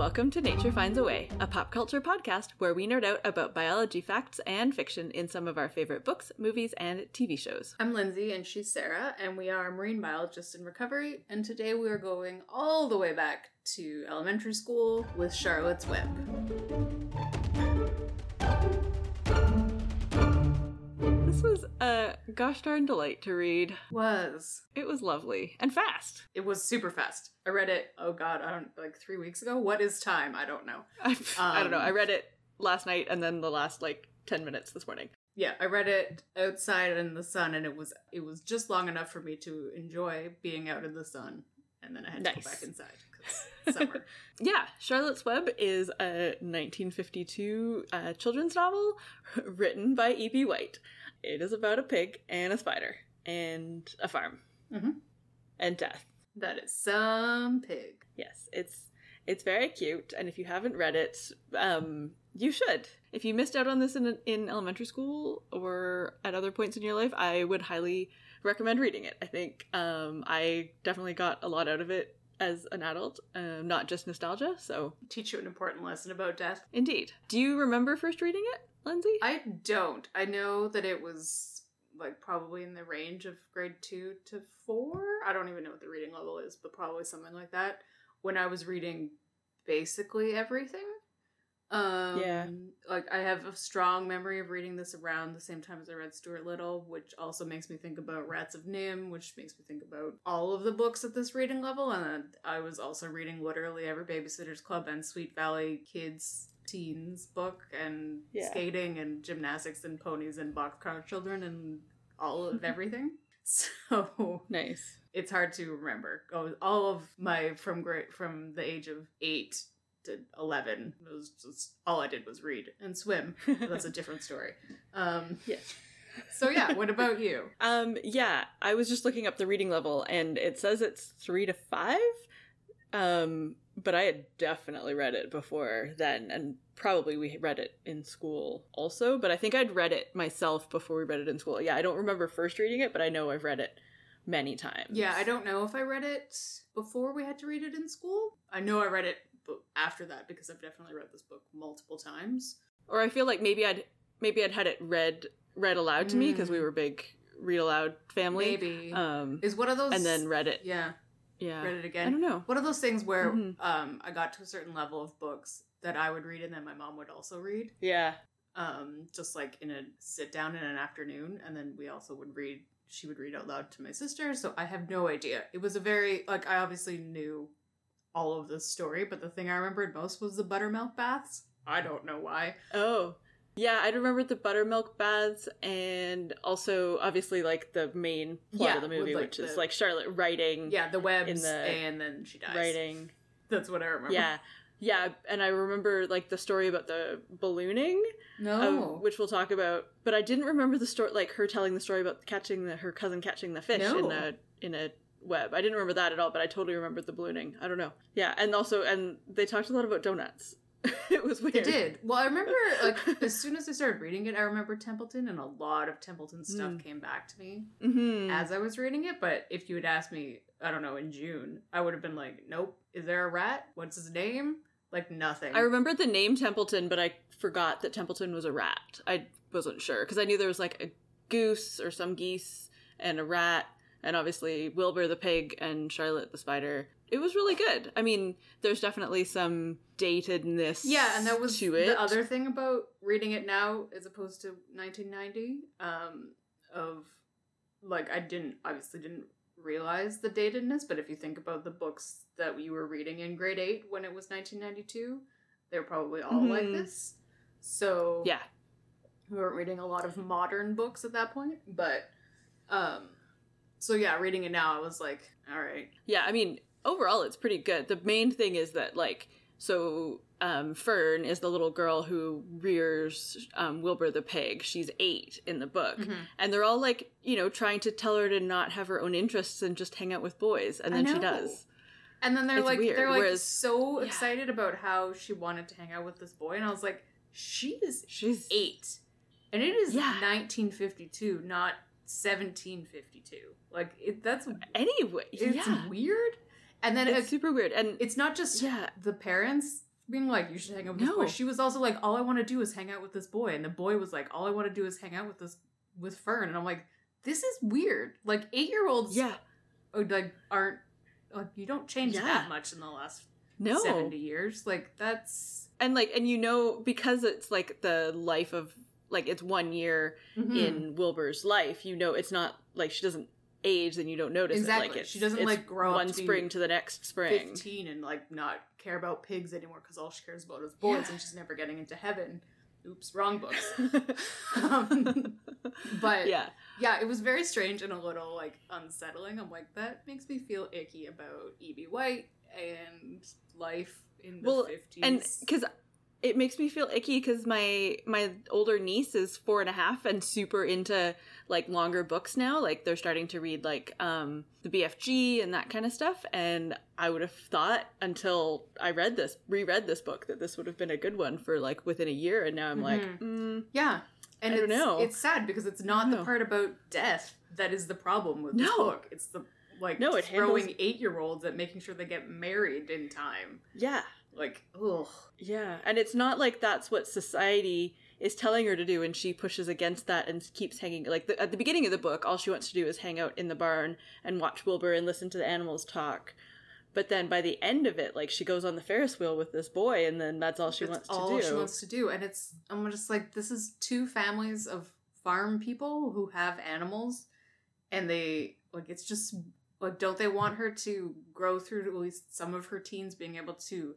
Welcome to Nature Finds a Way, a pop culture podcast where we nerd out about biology facts and fiction in some of our favorite books, movies, and TV shows. I'm Lindsay and she's Sarah, and we are marine biologists in recovery. And today we are going all the way back to elementary school with Charlotte's Web. This was a gosh darn delight to read. Was It was lovely and fast. it was super fast. I read it. Oh God, I don't like three weeks ago. What is time? I don't know. I, I don't know. Um, I read it last night and then the last like 10 minutes this morning. Yeah, I read it outside in the sun, and it was it was just long enough for me to enjoy being out in the sun, and then I had to Nice. go back inside summer. Yeah, Charlotte's Web is a 1952 uh, children's novel written by E.B. White. It is about a pig and a spider and a farm Mhm. and death. that is some pig. Yes, it's it's very cute, and if you haven't read it, um, you should. If you missed out on this in in elementary school or at other points in your life, I would highly recommend reading it. I think um, I definitely got a lot out of it as an adult, um, not just nostalgia. So, Teach you an important lesson about death. indeed, do you remember first reading it, Lindsay? I don't. I know that it was like probably in the range of grade two to four. I don't even know what the reading level is, but probably something like that. When I was reading basically everything. Um, Yeah. Like I have a strong memory of reading this around the same time as I read Stuart Little, which also makes me think about Rats of NIMH, which makes me think about all of the books at this reading level. And I was also reading literally every Babysitter's Club and Sweet Valley Kids teens book and Yeah. skating and gymnastics and ponies and boxcar children and all of everything. So nice. it's hard to remember. All of my from great from the age of eight to eleven it was just all I did was read and swim. That's a different story. Um, Yes. so yeah, what about you? Um, yeah, I was just looking up the reading level and it says it's three to five. Um, but I had definitely read it before then, and probably we read it in school also. But I think I'd read it myself before we read it in school. Yeah, I don't remember first reading it, but I know I've read it many times. Yeah, I don't know if I read it before we had to read it in school. I know I read it b- after that because I've definitely read this book multiple times. Or I feel like maybe I'd maybe I'd had it read read aloud to me because Mm. we were big read aloud family. Maybe Um, is one of those, and then read it. yeah, Yeah, read it again. I don't know. One of those things where Mhm. um, I got to a certain level of books that I would read and then my mom would also read. Yeah, um, just like in a sit down in an afternoon, and then we also would read. She would read out loud to my sister, so I have no idea. It was a very like I obviously knew all of the story, but the thing I remembered most was the buttermilk baths. I don't know why. Oh. Yeah, I remember the buttermilk baths and also obviously like the main plot Yeah, of the movie, like, which is like Charlotte writing Yeah, the webs, in the- and then she dies. writing. That's what I remember. Yeah. Yeah, and I remember like the story about the ballooning, No. of, which we'll talk about. But I didn't remember the story, like her telling the story about catching the, her cousin catching the fish in a in a web. I didn't remember that at all, but I totally remembered the ballooning. I don't know. Yeah, and also, and they talked a lot about donuts. it was weird. It did. Well, I remember like as soon as I started reading it, I remember Templeton, and a lot of Templeton stuff Mm. came back to me. Mm-hmm. as I was reading it, but if you had asked me, I don't know, in June, I would have been like, nope. Is there a rat? What's his name? Like nothing. I remembered the name Templeton, but I forgot that Templeton was a rat. I wasn't sure because I knew there was like a goose or some geese and a rat, and obviously Wilbur the pig and Charlotte the spider. It was really good. I mean, there's definitely some datedness. yeah, and that was to it. the other thing about reading it now as opposed to 1990. Um, of like I didn't obviously didn't realize the datedness, but if you think about the books that you were reading in grade eight when it was 1992, they were probably all like Mhm. this. So Yeah, we weren't reading a lot of modern books at that point, but um so yeah, reading it now I was like, all right. yeah. I mean, overall, it's pretty good. The main thing is that like so. Um, Fern is the little girl who rears um, Wilbur the pig. She's eight in the book, and they're all like you know trying to tell her to not have her own interests and just hang out with boys and then she does And then they're It's like weird, they're like whereas- so yeah. excited about how she wanted to hang out with this boy and I was like, she is she's 8. And it is Yeah. 1952, not 1752. Like it, that's anyway it's yeah weird. And then it's it's, super weird and it's not just yeah the parents being like, you should hang out with this boy. She was also like, all I want to do is hang out with this boy. And the boy was like, all I want to do is hang out with this with Fern. And I'm like, this is weird. Like eight year olds Yeah. like aren't like you don't change Yeah. that much in the last No. 70 years. Like that's And like and you know because it's like the life of like it's one year Mhm. in Wilbur's life, you know it's not like she doesn't age then you don't notice it. Exactly. Like it's, She doesn't, like, grow up one spring to the next spring. 15 and like not care about pigs anymore because all she cares about is boys Yeah. and she's never getting into heaven. Oops, wrong books. Um, but yeah. yeah, it was very strange and a little like unsettling. I'm like, that makes me feel icky about E.B. White and life in the Well, 50s. and because it makes me feel icky because my my older niece is four and a half and super into like longer books now like they're starting to read like um the bfg and that kind of stuff and i would have thought until i read this reread this book that this would have been a good one for like within a year and now i'm like Mhm. mm, yeah. And I it's, know. it's sad because it's not the part about death that is the problem with this book. It's the like No, it throwing handles- eight year olds at making sure they get married in time. yeah Like, oh. Yeah, and it's not like that's what society is telling her to do, and she pushes against that and keeps hanging. Like the, at the beginning of the book, all she wants to do is hang out in the barn and watch Wilbur and listen to the animals talk. But then by the end of it, like she goes on the Ferris wheel with this boy, and then that's all she That's wants to all do. she wants to do. And it's I'm just like, this is two families of farm people who have animals and they like it's just like don't they want her to grow through at least some of her teens being able to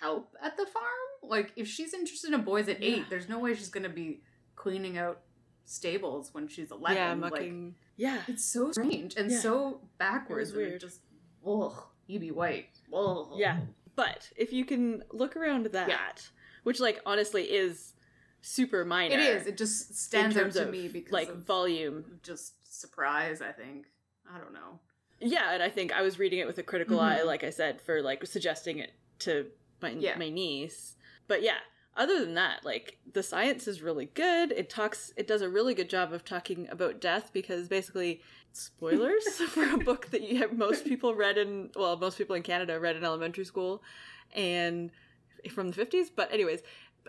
help at the farm? Like if she's interested in boys at eight, there's no way she's gonna be cleaning out stables when she's eleven. yeah, Like, yeah, it's so strange and Yeah. so backwards. It weird. just ugh. E.B. White. Ugh. yeah. But if you can look around that, Yeah. which like honestly is super minor, It is. It just stands out to of me because like volume just surprise, I think. I don't know. Yeah, and I think I was reading it with a critical Mhm. eye, like I said, for like suggesting it to my Yeah. my niece. But yeah, other than that, like the science is really good. It talks it does a really good job of talking about death because basically spoilers for a book that you have most people read in well, most people in Canada read in elementary school and from the 50s, but anyways,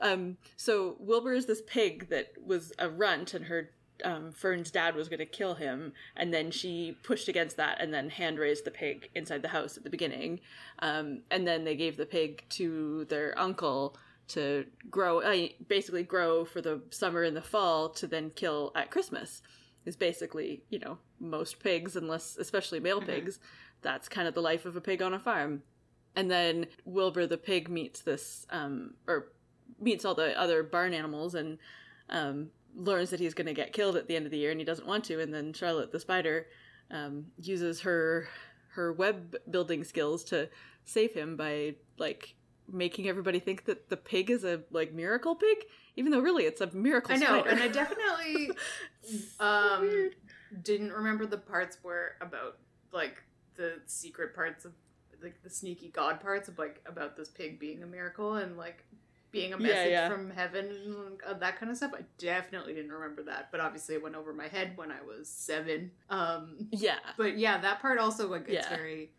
um so Wilbur is this pig that was a runt and her um, Fern's dad was going to kill him, and then she pushed against that, and then hand raised the pig inside the house at the beginning, um, and then they gave the pig to their uncle to grow, uh, basically grow for the summer and the fall to then kill at Christmas. Is basically you know most pigs, unless especially male Mhm. pigs, that's kind of the life of a pig on a farm. And then Wilbur the pig meets this, um, or meets all the other barn animals and um, learns that he's going to get killed at the end of the year and he doesn't want to and then charlotte the spider um, uses her her web building skills to save him by like making everybody think that the pig is a like miracle pig even though really it's a miracle I know, spider. and I definitely um didn't remember the parts where about like the secret parts of like the sneaky god parts of like about this pig being a miracle and like being a message yeah. from heaven and uh, that kind of stuff. I definitely didn't remember that, but obviously it went over my head when I was seven. Um, yeah but yeah, that part also like it's Yeah. very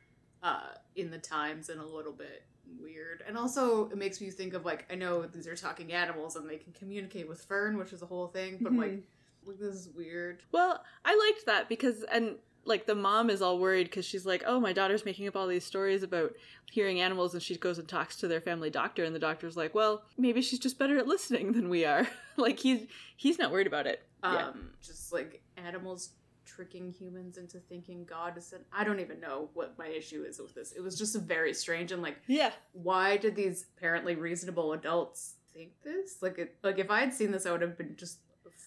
uh in the times and a little bit weird. And also it makes me think of like I know these are talking animals and they can communicate with Fern, which is a whole thing, but like, Mhm. like this is weird. Well, I liked that because, and like the mom is all worried because she's like, oh, my daughter's making up all these stories about hearing animals, and she goes and talks to their family doctor, and the doctor's like, well, maybe she's just better at listening than we are. like he's he's not worried about it. Um Yeah. just like animals tricking humans into thinking God is an I don't even know what my issue is with this. It was just very strange and like Yeah, why did these apparently reasonable adults think this? Like it like if I had seen this I would have been just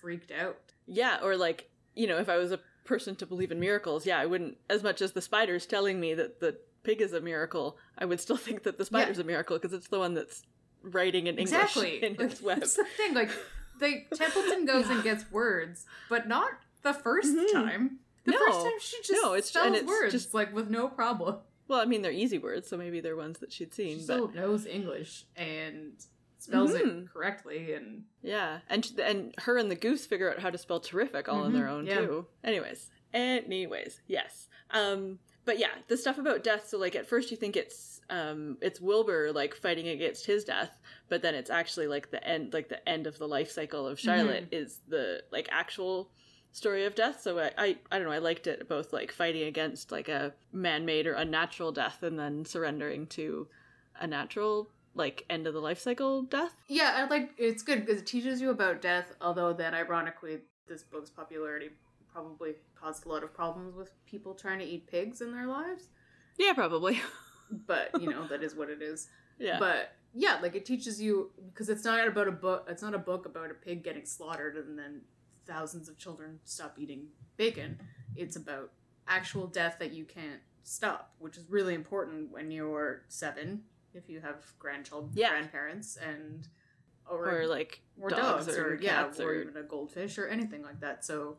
freaked out. yeah, or like you know, if I was a person to believe in miracles, yeah, I wouldn't as much as the spider's telling me that the pig is a miracle. I would still think that the spider's a miracle because it's the one that's writing in English exactly. in Like, its web. That's the thing. Like the Templeton goes and gets words, but not the 1st Mhm. time. The No. first time she just No, it's- spells it's words just- like with no problem. Well, I mean, they're easy words, so maybe they're ones that she'd seen. She seen. still knows English and spells Mhm. it correctly and yeah, and and her and the goose figure out how to spell terrific all on their Mhm, own yeah. too. Anyways, Anyways, yes. Um, but yeah, the stuff about death. So like at first you think it's um it's Wilbur like fighting against his death, but then it's actually like the end like the end of the life cycle of Charlotte is the like actual story of death. So I, I I don't know. I liked it both like fighting against like a man made or unnatural death, and then surrendering to a natural like end of the life cycle death. Yeah, I like it's good because it teaches you about death. Although then, ironically, this book's popularity probably caused a lot of problems with people trying to eat pigs in their lives. Yeah, probably. But you know that is what it is. yeah. But yeah, like it teaches you because it's not about a book. It's not a book about a pig getting slaughtered and then thousands of children stop eating bacon. It's about actual death that you can't stop, which is really important when you're seven. If you have grandchildren, Yeah. grandparents, and or like or dogs, dogs, or or, yeah, or or- even a goldfish or anything like that. So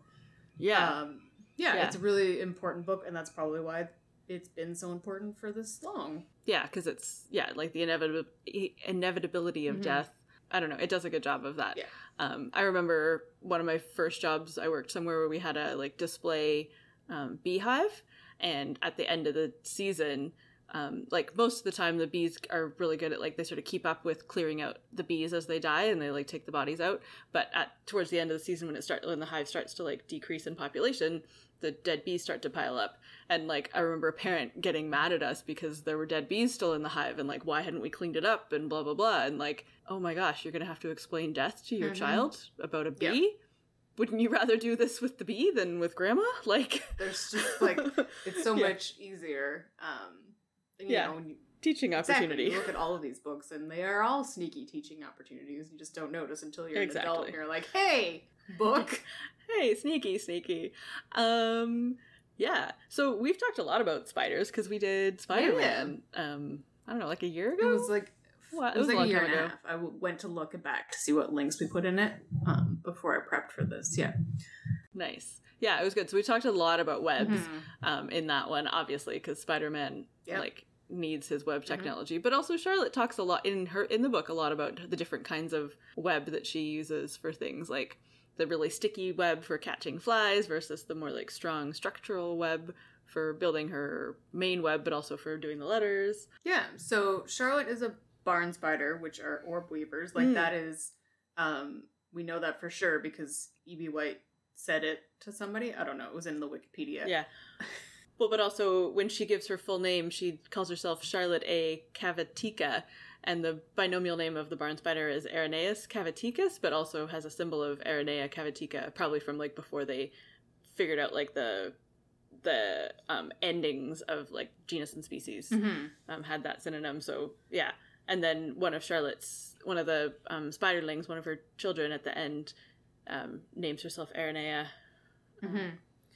yeah. um, yeah, Yeah. it's a really important book, and that's probably why it's been so important for this long. Yeah, because it's yeah, like the inevitable inevitability of Mhm. death. I don't know. It does a good job of that. Yeah. Um, I remember one of my first jobs. I worked somewhere where we had a like display um, beehive, and at the end of the season, um, like most of the time, the bees are really good at like they sort of keep up with clearing out the bees as they die, and they like take the bodies out. But at towards the end of the season, when it start when the hive starts to like decrease in population, the dead bees start to pile up. And like I remember a parent getting mad at us because there were dead bees still in the hive and like why hadn't we cleaned it up and blah blah blah and like oh my gosh you're gonna have to explain death to your Mhm. child about a bee. Wouldn't you rather do this with the bee than with grandma? Like There's just like it's so Yeah. much easier. Um, Yeah. know, when you, teaching exactly, opportunity. you look at all of these books, and they are all sneaky teaching opportunities. You just don't notice until you're an adult, and you're like, "Hey, book." hey, sneaky, sneaky. Um, yeah. So we've talked a lot about spiders because we did Spider Man. Um, I don't know, like a year ago. it was like What? it was, a like a year and a ago. half. I w- went to look back to see what links we put in it um, before I prepped for this. Yeah, Nice. Yeah, it was good. So we talked a lot about webs Mhm. um, in that one, obviously, because Spider Man Yep. like needs his web Mhm. technology. But also Charlotte talks a lot in her in the book a lot about the different kinds of web that she uses for things like the really sticky web for catching flies versus the more like strong structural web for building her main web, but also for doing the letters. Yeah, so Charlotte is a barn spider, which are orb weavers. Like Mm. that is, um, we know that for sure because E.B. White said it to somebody. I don't know. It was in the Wikipedia. Yeah. Well, but also when she gives her full name, she calls herself Charlotte A. Cavatica, and the binomial name of the barn spider is Araneus cavaticus, but also has a symbol of Aranea cavatica, probably from like before they figured out like the the um, endings of like genus and species hmm um, had that synonym. So yeah, and then one of Charlotte's one of the um, spiderlings, one of her children at the end, um, names herself Aranea. hmm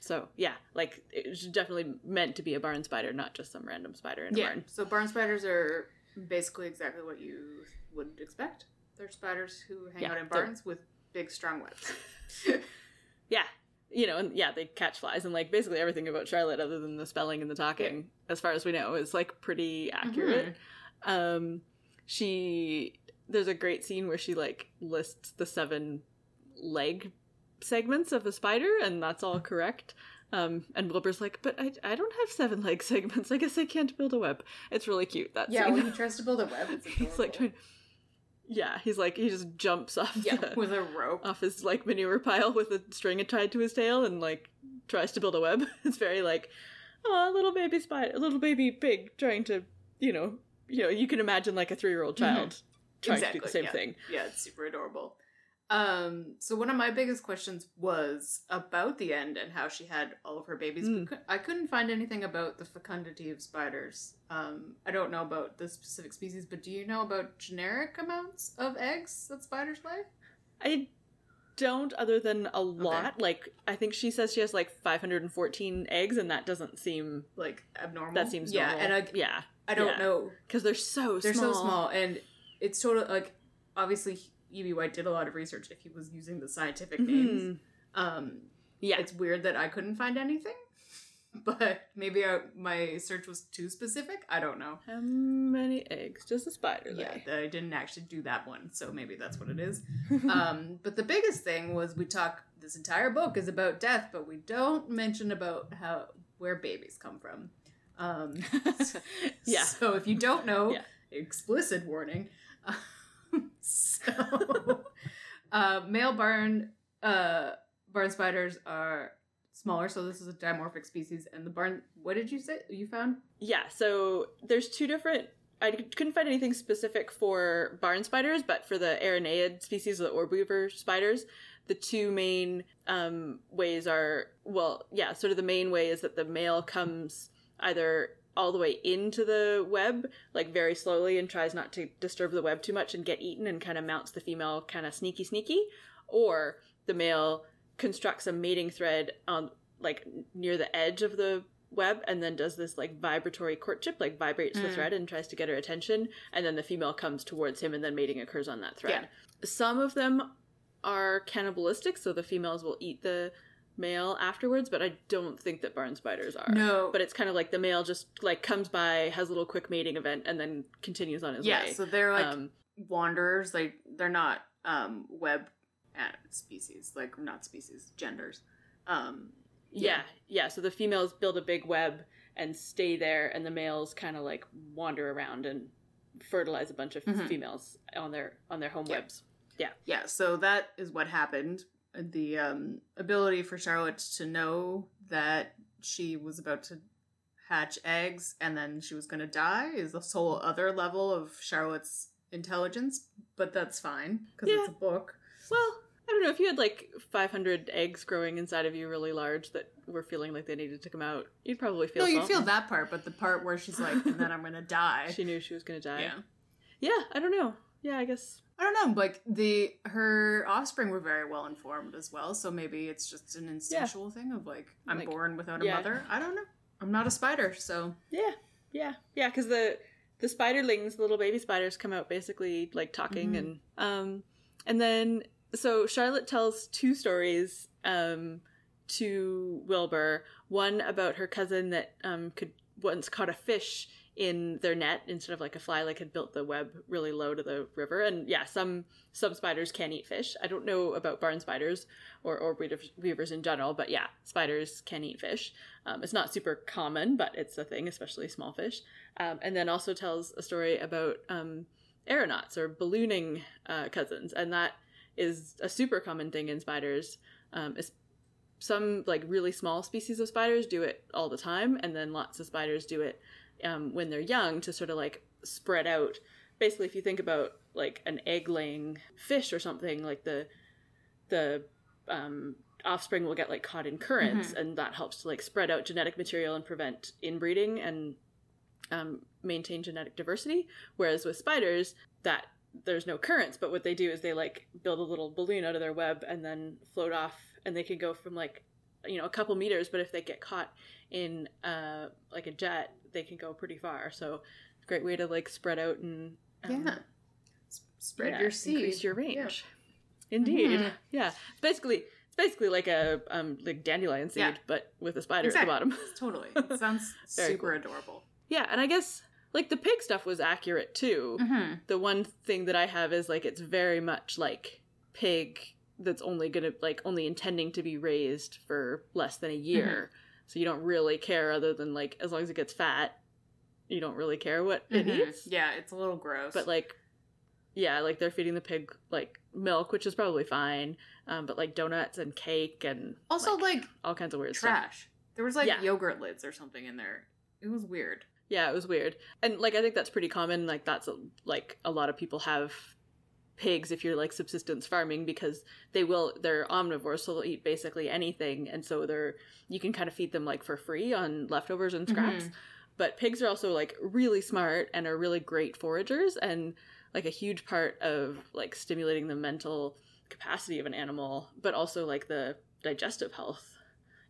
So yeah, like it's definitely meant to be a barn spider, not just some random spider in a Yeah. barn. So barn spiders are basically exactly what you would expect. They're spiders who hang Yeah, out in they're- barns with big, strong webs. Yeah, you know, and yeah, they catch flies, and like basically everything about Charlotte, other than the spelling and the talking, as far as we know, is like pretty accurate. Um, she there's a great scene where she like lists the seven leg segments of a spider, and that's all correct. Um, and Wilbur's like, but I, I don't have seven leg segments. I guess I can't build a web. It's really cute. That yeah, scene. when he tries to build a web, it's he's like adorable. trying. Yeah, he's like he just jumps off yeah, the, with a rope. off his like manure pile with a string tied to his tail and like tries to build a web. It's very like, oh, little baby spider, little baby pig trying to, you know, you know, you can imagine like a three year old child trying to do the same yeah. thing. yeah, it's super adorable. Um, so one of my biggest questions was about the end and how she had all of her babies. Mm. I couldn't find anything about the fecundity of spiders. Um, I don't know about the specific species, but do you know about generic amounts of eggs that spiders lay? I don't, other than a lot. Like I think she says she has like 514 eggs, and that doesn't seem Like abnormal? that seems yeah, normal. and I, yeah, I don't yeah. know. because they're so They're small. so small, and it's totally like obviously E.B. White did a lot of research if he was using the scientific names. Mhm. Um, Yeah, it's weird that I couldn't find anything, but maybe I, my search was too specific. I don't know. how many eggs does a spider Yeah, lay? I didn't actually do that one, so maybe that's what it is. um, but the biggest thing was we talk. this entire book is about death, but we don't mention about how where babies come from. Um, yeah. So if you don't know, Yeah. explicit warning. so, uh, male barn uh, barn spiders are smaller, so this is a dimorphic species. And the barn, what did you say you found? Yeah, so there's two different. I couldn't find anything specific for barn spiders, but for the Araneid species, the orb weaver spiders, the two main um, ways are well, yeah, sort of the main way is that the male comes either all the way into the web, like very slowly, and tries not to disturb the web too much and get eaten, and kind of mounts the female kind of sneaky, sneaky, or the male constructs a mating thread on like near the edge of the web and then does this like vibratory courtship like vibrates the Mm. thread and tries to get her attention. And then the female comes towards him and then mating occurs on that thread. Some of them are cannibalistic so the females will eat the male afterwards but i don't think that barn spiders are No, but it's kind of like the male just like comes by has a little quick mating event and then continues on his yeah, way so they're like um wanderers. Like they're not um, web species, like not species, genders. Um, Yeah, yeah. So the females build a big web and stay there, and the males kind of like wander around and fertilize a bunch of Mhm. females on their on their home Yeah. webs. Yeah. Yeah so that is what happened the um, ability for charlotte to know that she was about to hatch eggs and then she was going to die is a whole other level of charlotte's intelligence but that's fine because Yeah. it's a book Well, I don't know if you had like 500 eggs growing inside of you, really large, that were feeling like they needed to come out. You'd probably feel. no you feel that part but the part where she's like and then i'm going to die She knew she was going to die. yeah Yeah, I don't know. Yeah, I guess. I don't know, like the her offspring were very well informed as well, so maybe it's just an instinctual thing of like I'm Like, born without a yeah. mother. I don't know. I'm not a spider, so Yeah, yeah, yeah. Because the the spiderlings, the little baby spiders, come out basically like talking, Mhm. and um, and then so Charlotte tells two stories um to Wilbur. One about her cousin that um could once caught a fish in their net instead of like a fly like had built the web really low to the river and yeah some some spiders can eat fish i don't know about barn spiders or orb weavers- in general but yeah spiders can eat fish um, it's not super common, but it's a thing, especially small fish. Um, and then also tells a story about um, aeronauts or ballooning uh, cousins, and that is a super common thing in spiders. Um, some like really small species of spiders do it all the time, and then lots of spiders do it um, when they're young to sort of like spread out. Basically, if you think about like an egg-laying fish or something, like the the um, offspring will get like caught in currents and that helps to like spread out genetic material and prevent inbreeding and um, maintain genetic diversity whereas with spiders that there's no currents but what they do is they like build a little balloon out of their web and then float off and they can go from like you know a couple meters but if they get caught in uh like a jet they can go pretty far so great way to like spread out and um, yeah. Spread yeah, your seed. increase your range. Yeah. Indeed, Mhm. yeah. It's basically it's basically like a um like dandelion seed, Yeah. but with a spider Exactly. at the bottom. Totally. It sounds super cool. adorable. yeah, and I guess like the pig stuff was accurate too. Mm-hmm. The one thing that I have is like it's very much like pig that's only gonna like only intending to be raised for less than a year. So you don't really care other than like as long as it gets fat, you don't really care what it eats. Mm-hmm. Yeah, it's a little gross. but like yeah like they're feeding the pig like milk which is probably fine um, but like donuts and cake and also like, like, all kinds of weird stuff trash. There was like Yeah. yogurt lids or something in there. It was weird. yeah it was weird and like i think that's pretty common like that's a, like a lot of people have pigs if you're like subsistence farming because they will they're omnivores so they'll eat basically anything and so they're you can kind of feed them like for free on leftovers and scraps Mhm. but pigs are also like really smart and are really great foragers and like a huge part of like stimulating the mental capacity of an animal but also like the digestive health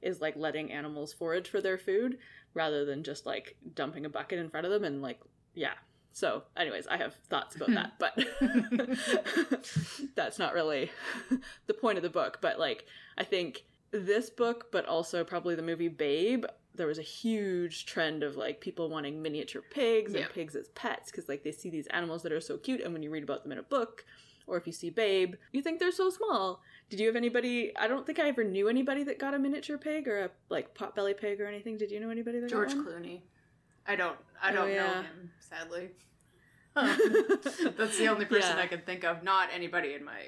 is like letting animals forage for their food rather than just like dumping a bucket in front of them and like yeah so anyways i have thoughts about that but that's not really the point of the book but like i think this book but also probably the movie babe there was a huge trend of like people wanting miniature pigs Yeah. and pigs as pets because like they see these animals that are so cute and when you read about them in a book or if you see Babe, you think they're so small. Did you have anybody? I don't think I ever knew anybody that got a miniature pig or a like potbelly pig or anything. Did you know anybody that George? Clooney. I don't. I Oh, don't know yeah. him. Sadly, that's the only person Yeah. I can think of. Not anybody in my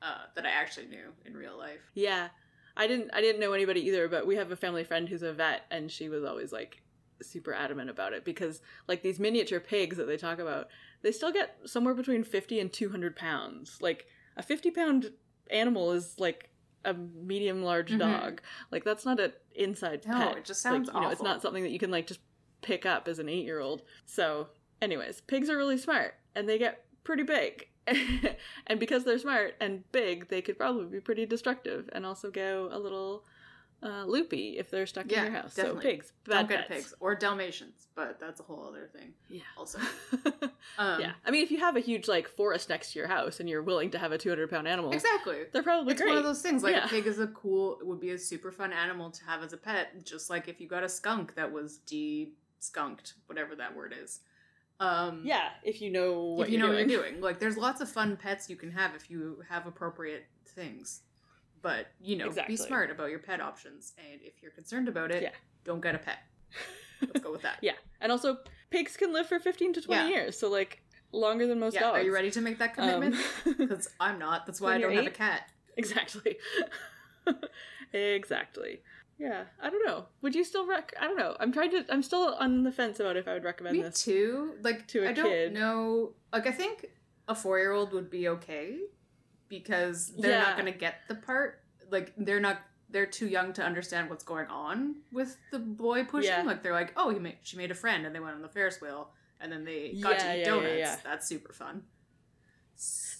uh, that I actually knew in real life. Yeah. I didn't I didn't know anybody either, but we have a family friend who's a vet and she was always like super adamant about it because like these miniature pigs that they talk about, they still get somewhere between 50 and 200 pounds. Like a 50 pound animal is like a medium large Mhm. dog. Like that's not an inside No, pet. it just sounds like, you know, it's not something that you can like just pick up as an 8-year-old. So, anyways, pigs are really smart and they get pretty big. and because they're smart and big, they could probably be pretty destructive and also go a little uh, loopy if they're stuck Yeah, in your house. definitely. So pigs, bad Don't pets. pigs or Dalmatians, but that's a whole other thing. Yeah. Also, um, yeah. I mean, if you have a huge like forest next to your house and you're willing to have a 200 pound animal, exactly. they're probably It's great. one of those things. Like Yeah. a pig is a cool, would be a super fun animal to have as a pet. Just like if you got a skunk that was de-skunked, whatever that word is. Um, yeah, if you know what if you know you're what doing. you're doing. Like, there's lots of fun pets you can have if you have appropriate things. But you know, Exactly. be smart about your pet options, and if you're concerned about it, Yeah. don't get a pet. Let's go with that. Yeah, and also pigs can live for 15 to 20 Yeah. years, so like longer than most Yeah, dogs. are you ready to make that commitment? Um, Because I'm not. That's why I don't have a cat. exactly. exactly. Yeah, I don't know. Would you still rec? I don't know. I'm trying to. I'm still on the fence about if I would recommend Me this. too. Like to a I don't kid. know. Like I think a four year old would be okay because they're Yeah. not going to get the part. Like they're not. They're too young to understand what's going on with the boy pushing. Yeah. Like they're like, oh, he made, she made a friend, and they went on the Ferris wheel, and then they got Yeah, to eat donuts. That's super fun.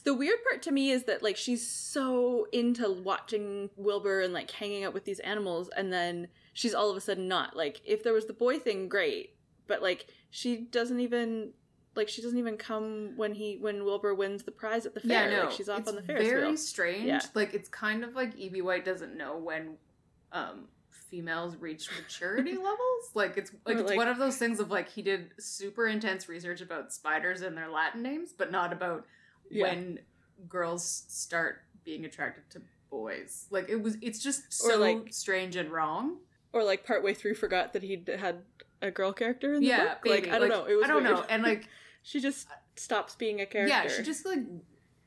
The weird part to me is that like she's so into watching Wilbur and like hanging out with these animals, and then she's all of a sudden not. Like if there was the boy thing, great, but like she doesn't even. Like she doesn't even come when he when Wilbur wins the prize at the fair. Yeah, no, like she's off it's on the Ferris very wheel. strange. Yeah. Like it's kind of like E.B. White doesn't know when um females reach maturity levels. Like it's like Or, it's like- one of those things of like he did super intense research about spiders and their Latin names, but not about Yeah. when girls start being attracted to boys. Like it was it's just so like- strange and wrong. or like partway through forgot that he had a girl character in the yeah, book. baby. Like I don't know. It was I don't know. And like she just stops being a character. Yeah, she just like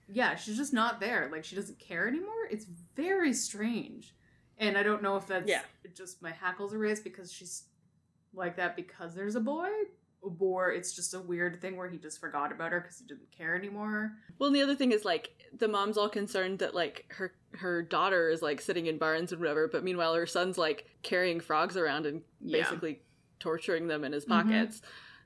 yeah, she's just not there. Like she doesn't care anymore. It's very strange. And I don't know if that's Yeah. just my hackles are raised because she's like that because there's a boy or it's just a weird thing where he just forgot about her because he didn't care anymore. Well, and the other thing is like the mom's all concerned that like her her daughter is like sitting in barns and whatever, but meanwhile her son's like carrying frogs around and Yeah. basically torturing them in his Mhm. pockets.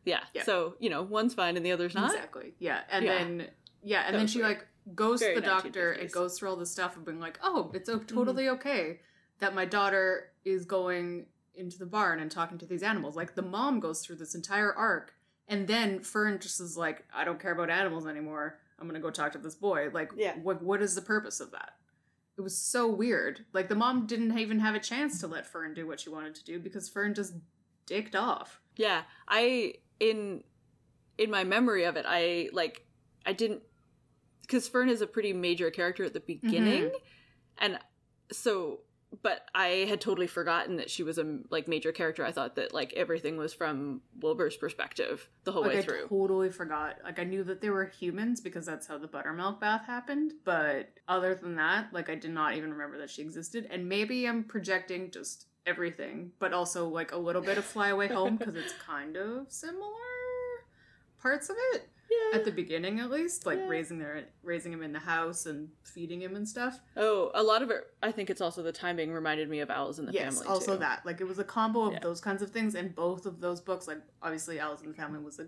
Yeah. Yeah. So you know, one's fine and the other's not. Exactly. Yeah. And Yeah. then yeah, and That then she weird. like goes Very to the doctor and goes through all this stuff and being like, "Oh, it's Mm-hmm. totally okay that my daughter is going into the barn and talking to these animals." Like the mom goes through this entire arc, and then Fern just is like, "I don't care about animals anymore. I'm gonna go talk to this boy." Like, Yeah. what what is the purpose of that? It was so weird. Like the mom didn't even have a chance to let Fern do what she wanted to do because Fern just dicked off. Yeah. I in in my memory of it, I like I didn't because Fern is a pretty major character at the beginning, Mm-hmm. and so but I had totally forgotten that she was a like major character. I thought that like everything was from Wilbur's perspective the whole like way I through. totally forgot. Like I knew that they were humans because that's how the buttermilk bath happened. But other than that, like I did not even remember that she existed. And maybe I'm projecting just everything, but also like a little bit of Fly Away Home because it's kind of similar parts of it yeah. at the beginning, at least, like Yeah. raising their raising him in the house and feeding him and stuff. oh, a lot of it. I think it's also the timing reminded me of Owls in the Family. yes, Family. also too. that. Like it was a combo of Yeah. those kinds of things, and both of those books, like obviously Owls in the Family was a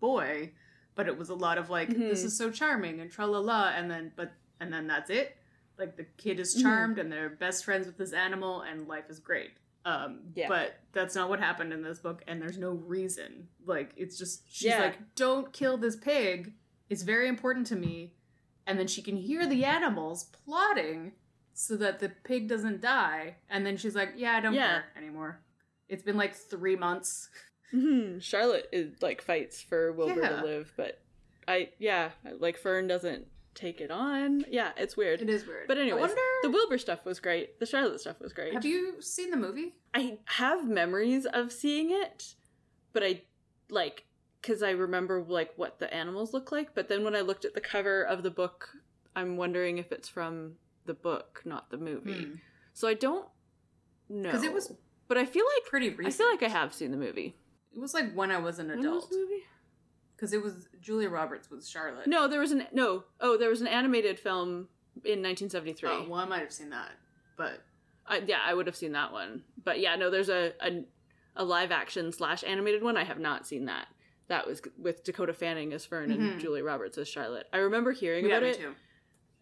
boy, but it was a lot of like this Mhm. is so charming and tra la la, and then but and then that's it. Like the kid is Mhm. charmed and they're best friends with this animal, and life is great. Um, Yeah. but that's not what happened in this book, and there's no reason. Like it's just she's Yeah. like, "Don't kill this pig. It's very important to me." And then she can hear the animals plotting so that the pig doesn't die. And then she's like, "Yeah, I don't Yeah. care anymore. It's been like three months." Mhm. Charlotte is like fights for Wilbur Yeah. to live, but I yeah, like Fern doesn't take it on. Yeah, it's weird. It is weird. But anyways, I wonder, the Wilbur stuff was great. The Charlotte stuff was great. have you seen the movie? I have memories of seeing it, but I like because I remember like what the animals look like. But then when I looked at the cover of the book, I'm wondering if it's from the book, not the movie. So I don't know Because Hmm. it was But I feel like pretty recent. I feel like I have seen the movie. It was like when I was an adult. the movie? Because it was Julia Roberts with Charlotte. No, there was an no. Oh, there was an animated film in 1973. Oh, well, I might have seen that. But I, yeah, I would have seen that one. But yeah, no, there's a a, a live action slash animated one. I have not seen that. That was with Dakota Fanning as Fern Mhm. and Julia Roberts as Charlotte. I remember hearing yeah, about me it, too.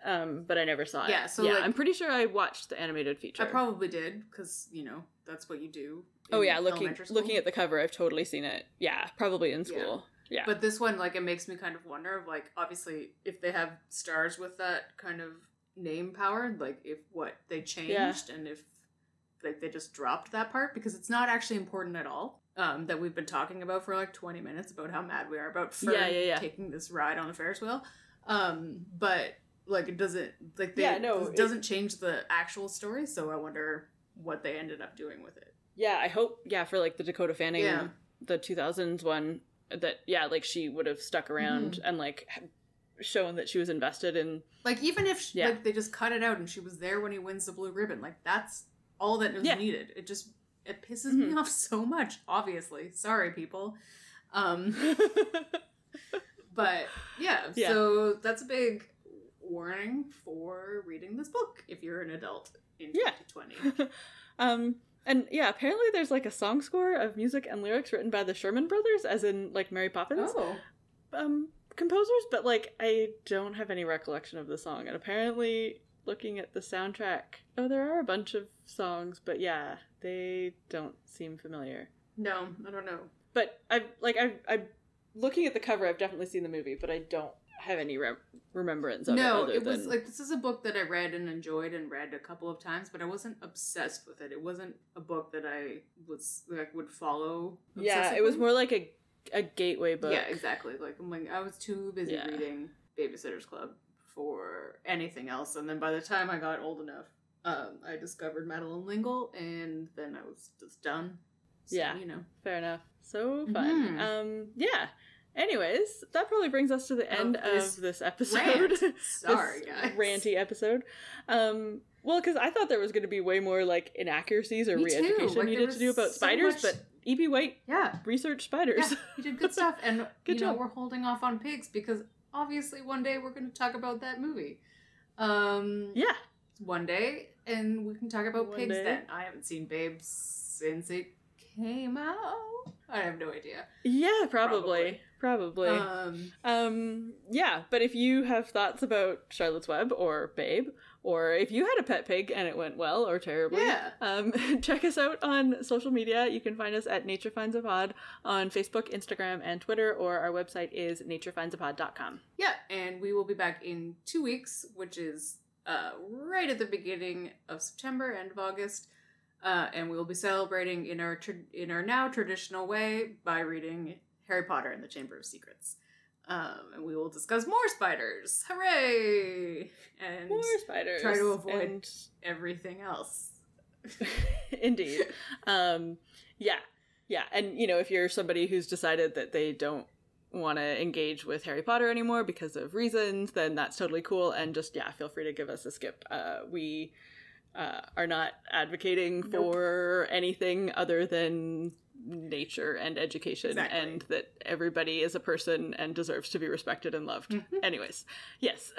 um, but I never saw it. Yeah, so, yeah, like- I'm pretty sure I watched the animated feature. I probably did because you know that's what you do. oh yeah, looking looking at the cover, I've totally seen it. Yeah, probably in school. Yeah, But this one, like, it makes me kind of wonder of like, obviously, if they have stars with that kind of name power, like, if what they changed and if like they just dropped that part because it's not actually important at all. Um, that we've been talking about for like twenty minutes about how mad we are about Yeah, yeah, yeah. taking this ride on a Ferris wheel. Um, but like it doesn't like they Yeah, no, it doesn't change the actual story. So I wonder what they ended up doing with it. yeah. I hope yeah for like the Dakota Fanning, Yeah. the 2000s one that yeah like she would have stuck around Mm-hmm. and like shown that she was invested in Like even if she, Yeah. like they just cut it out and she was there when he wins the blue ribbon, like that's all that was Yeah. needed. It just it pisses Mhm. me off so much. Obviously, sorry people. Um, but yeah, Yeah. so that's a big warning for reading this book if you're an adult in Yeah. 2020. um and yeah apparently there's like a song score of music and lyrics written by the sherman brothers as in like mary poppins oh, um composers but like i don't have any recollection of the song. And apparently looking at the soundtrack oh there are a bunch of songs but yeah they don't seem familiar. No, I don't know. but i've like i've i'm looking at the cover i've definitely seen the movie but i don't have any re- remembrance of it No, other it was than- like this is a book that I read and enjoyed and read a couple of times, but I wasn't obsessed with it. It wasn't a book that I was like would follow. yeah it was more like a a gateway book Yeah, exactly. Like I'm like I was too busy Yeah. reading Babysitter's Club for anything else, and then by the time I got old enough, um, I discovered Madeleine L'Engle, and then I was just done. So, Yeah. you know. Fair enough. So fun. Mhm. Um, yeah. Anyways, that probably brings us to the end this of this episode. Rant. This Sorry, guys. ranty episode. Um, well, because I thought there was going to be way more like inaccuracies or Me re-education Like, needed to do about so spiders, much- but E.B. White Yeah. researched spiders. Yeah, he did good stuff, and Good you know we're holding off on pigs because obviously one day we're going to talk about that movie. Um, yeah. one day, and we can talk about One pigs day. then. I haven't seen Babes since it came out. I have no idea. Yeah, probably. Probably. Um, Um, yeah, but if you have thoughts about Charlotte's Web or Babe, or if you had a pet pig and it went well or terribly, Yeah. um, check us out on social media. You can find us at Nature Finds a Pod on Facebook, Instagram, and Twitter, or our website is naturefindsaPod.com. yeah, and we will be back in two weeks, which is uh, right at the beginning of September, end of August. Uh, and we will be celebrating in our tra- in our now traditional way by reading Harry Potter and the Chamber of Secrets. Um, and we will discuss more spiders. Hooray! And More spiders. try to avoid- And everything else. Indeed. um, yeah, yeah, and you know, if you're somebody who's decided that they don't want to engage with Harry Potter anymore because of reasons, then that's totally cool. And just yeah, feel free to give us a skip. Uh, we uh, are not advocating Nope. for anything other than nature and education Exactly. and that everybody is a person and deserves to be respected and loved Mhm. anyways yes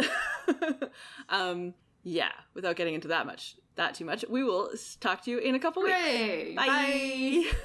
um yeah without getting into that much that too much we will talk to you in a couple weeks Hooray! Bye.